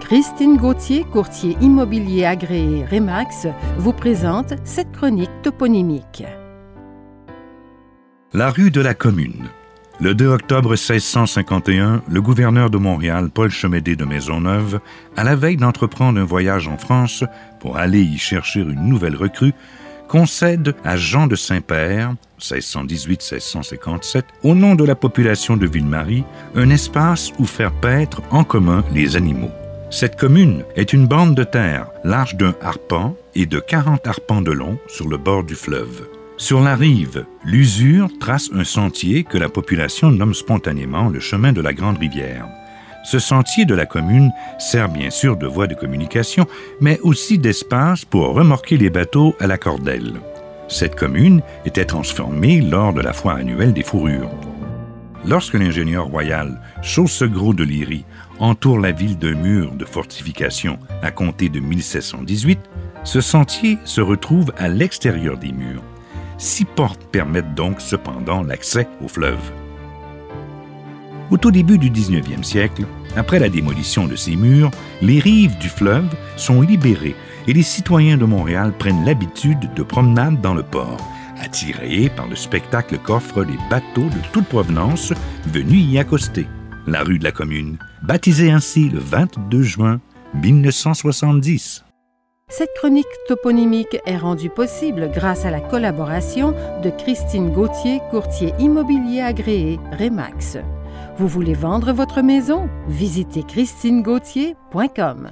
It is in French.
Christine Gauthier, courtier immobilier agréé Remax, vous présente cette chronique toponymique. La rue de la Commune. Le 2 octobre 1651, le gouverneur de Montréal, Paul Chemédé de Maisonneuve, à la veille d'entreprendre un voyage en France pour aller y chercher une nouvelle recrue, concède à Jean de Saint-Père, 1618-1657, au nom de la population de Ville-Marie, un espace où faire paître en commun les animaux. Cette commune est une bande de terre large d'un harpan et de 40 arpents de long sur le bord du fleuve. Sur la rive, l'usure trace un sentier que la population nomme spontanément le chemin de la Grande Rivière. Ce sentier de la commune sert bien sûr de voie de communication, mais aussi d'espace pour remorquer les bateaux à la cordelle. Cette commune était transformée lors de la foire annuelle des fourrures. Lorsque l'ingénieur royal Chaussegros de Liry entoure la ville d'un mur de fortification à compter de 1718, ce sentier se retrouve à l'extérieur des murs. Six portes permettent donc cependant l'accès au fleuve. Au tout début du 19e siècle, après la démolition de ces murs, les rives du fleuve sont libérées et les citoyens de Montréal prennent l'habitude de promenade dans le port, attirés par le spectacle qu'offrent les bateaux de toute provenance venus y accoster. La rue de la Commune, baptisée ainsi le 22 juin 1970. Cette chronique toponymique est rendue possible grâce à la collaboration de Christine Gauthier, courtier immobilier agréé Remax. Vous voulez vendre votre maison? Visitez christinegauthier.com.